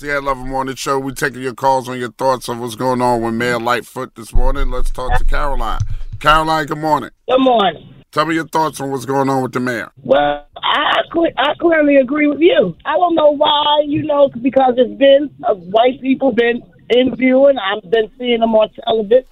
See, I love a morning show. We're taking your calls on your thoughts of what's going on with Mayor Lightfoot this morning. Let's talk to Caroline. Caroline, good morning. Good morning. Tell me your thoughts on what's going on with the mayor. Well, I I clearly agree with you. I don't know why, you know, because it's been uh, white people been in interviewing. I've been seeing them on television,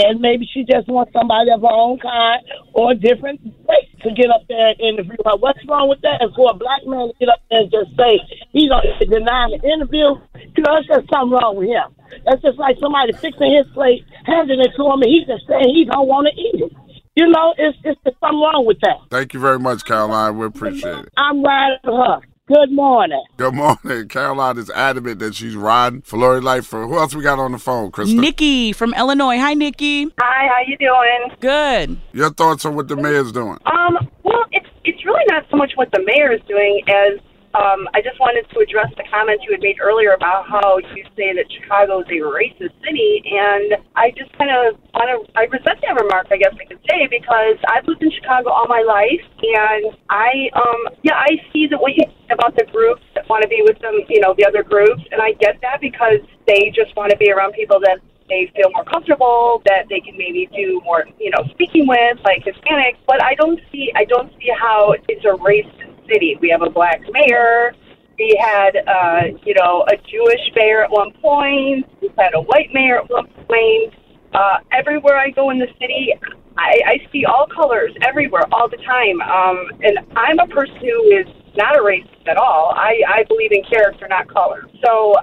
and maybe she just wants somebody of her own kind or different race to get up there and interview her. What's wrong with that? And for a black man to get up there and just say he's going to deny the interview, you know, that's just something wrong with him. That's just like somebody fixing his plate, handing it to him, and he's just saying he don't want to eat it. You know, it's, it's there's something wrong with that. Thank you very much, Caroline. We appreciate it. I'm riding for her. Good morning. Good morning. Caroline is adamant that she's riding for Lori Lightfoot. Who else we got on the phone, Krista? Nikki from Illinois. Hi, Nikki. Hi, how you doing? Good. Your thoughts on what the mayor's doing? Um, well, it's it's really not so much what the mayor is doing as um, I just wanted to address the comments you had made earlier about how you say that Chicago is a racist city, and I just kind of want to I resent that remark, I guess I could say, because I've lived in Chicago all my life, and I um yeah I see that what you said about the groups that want to be with them, you know, the other groups, and I get that because they just want to be around people that they feel more comfortable, that they can maybe do more, you know, speaking with, like Hispanics. But I don't see, I don't see how it's a racist city. We have a black mayor. We had, uh, you know, a Jewish mayor at one point. We had a white mayor at one point. Uh, everywhere I go in the city, I, I see all colors everywhere, all the time. Um, and I'm a person who is not a racist at all. I, I believe in character, not color. So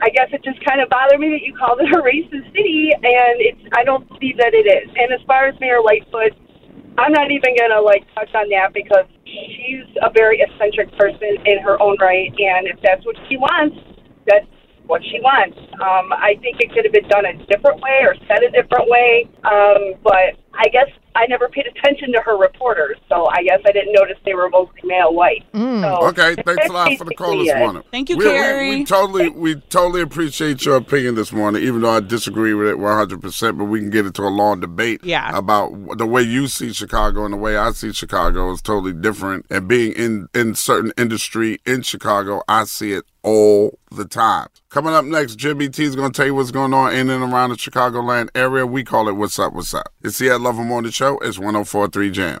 I guess it just kind of bothered me that you called it a racist city, and it's I don't see that it is. And as far as Mayor Lightfoot, I'm not even gonna like touch on that because she's a very eccentric person in her own right, and if that's what she wants, that's what she wants. Um, I think it could have been done a different way or said a different way, um, but I guess I never paid attention to her reporters, guess I didn't notice they were mostly male white. Mm. So Okay, thanks a lot for the call this morning. Thank you, we, we- Carrie. We, totally, we totally appreciate your opinion this morning, even though I disagree with it 100. percent But we can get into a long debate Yeah. about the way you see Chicago and the way I see Chicago is totally different. And being in in certain industry in Chicago, I see it all the time. Coming up next, Jimmy T is going to tell you what's going on in and around the Chicagoland area. We call it "What's Up, What's Up." It's the Ed Lover Morning Show. It's 104.3 Jam.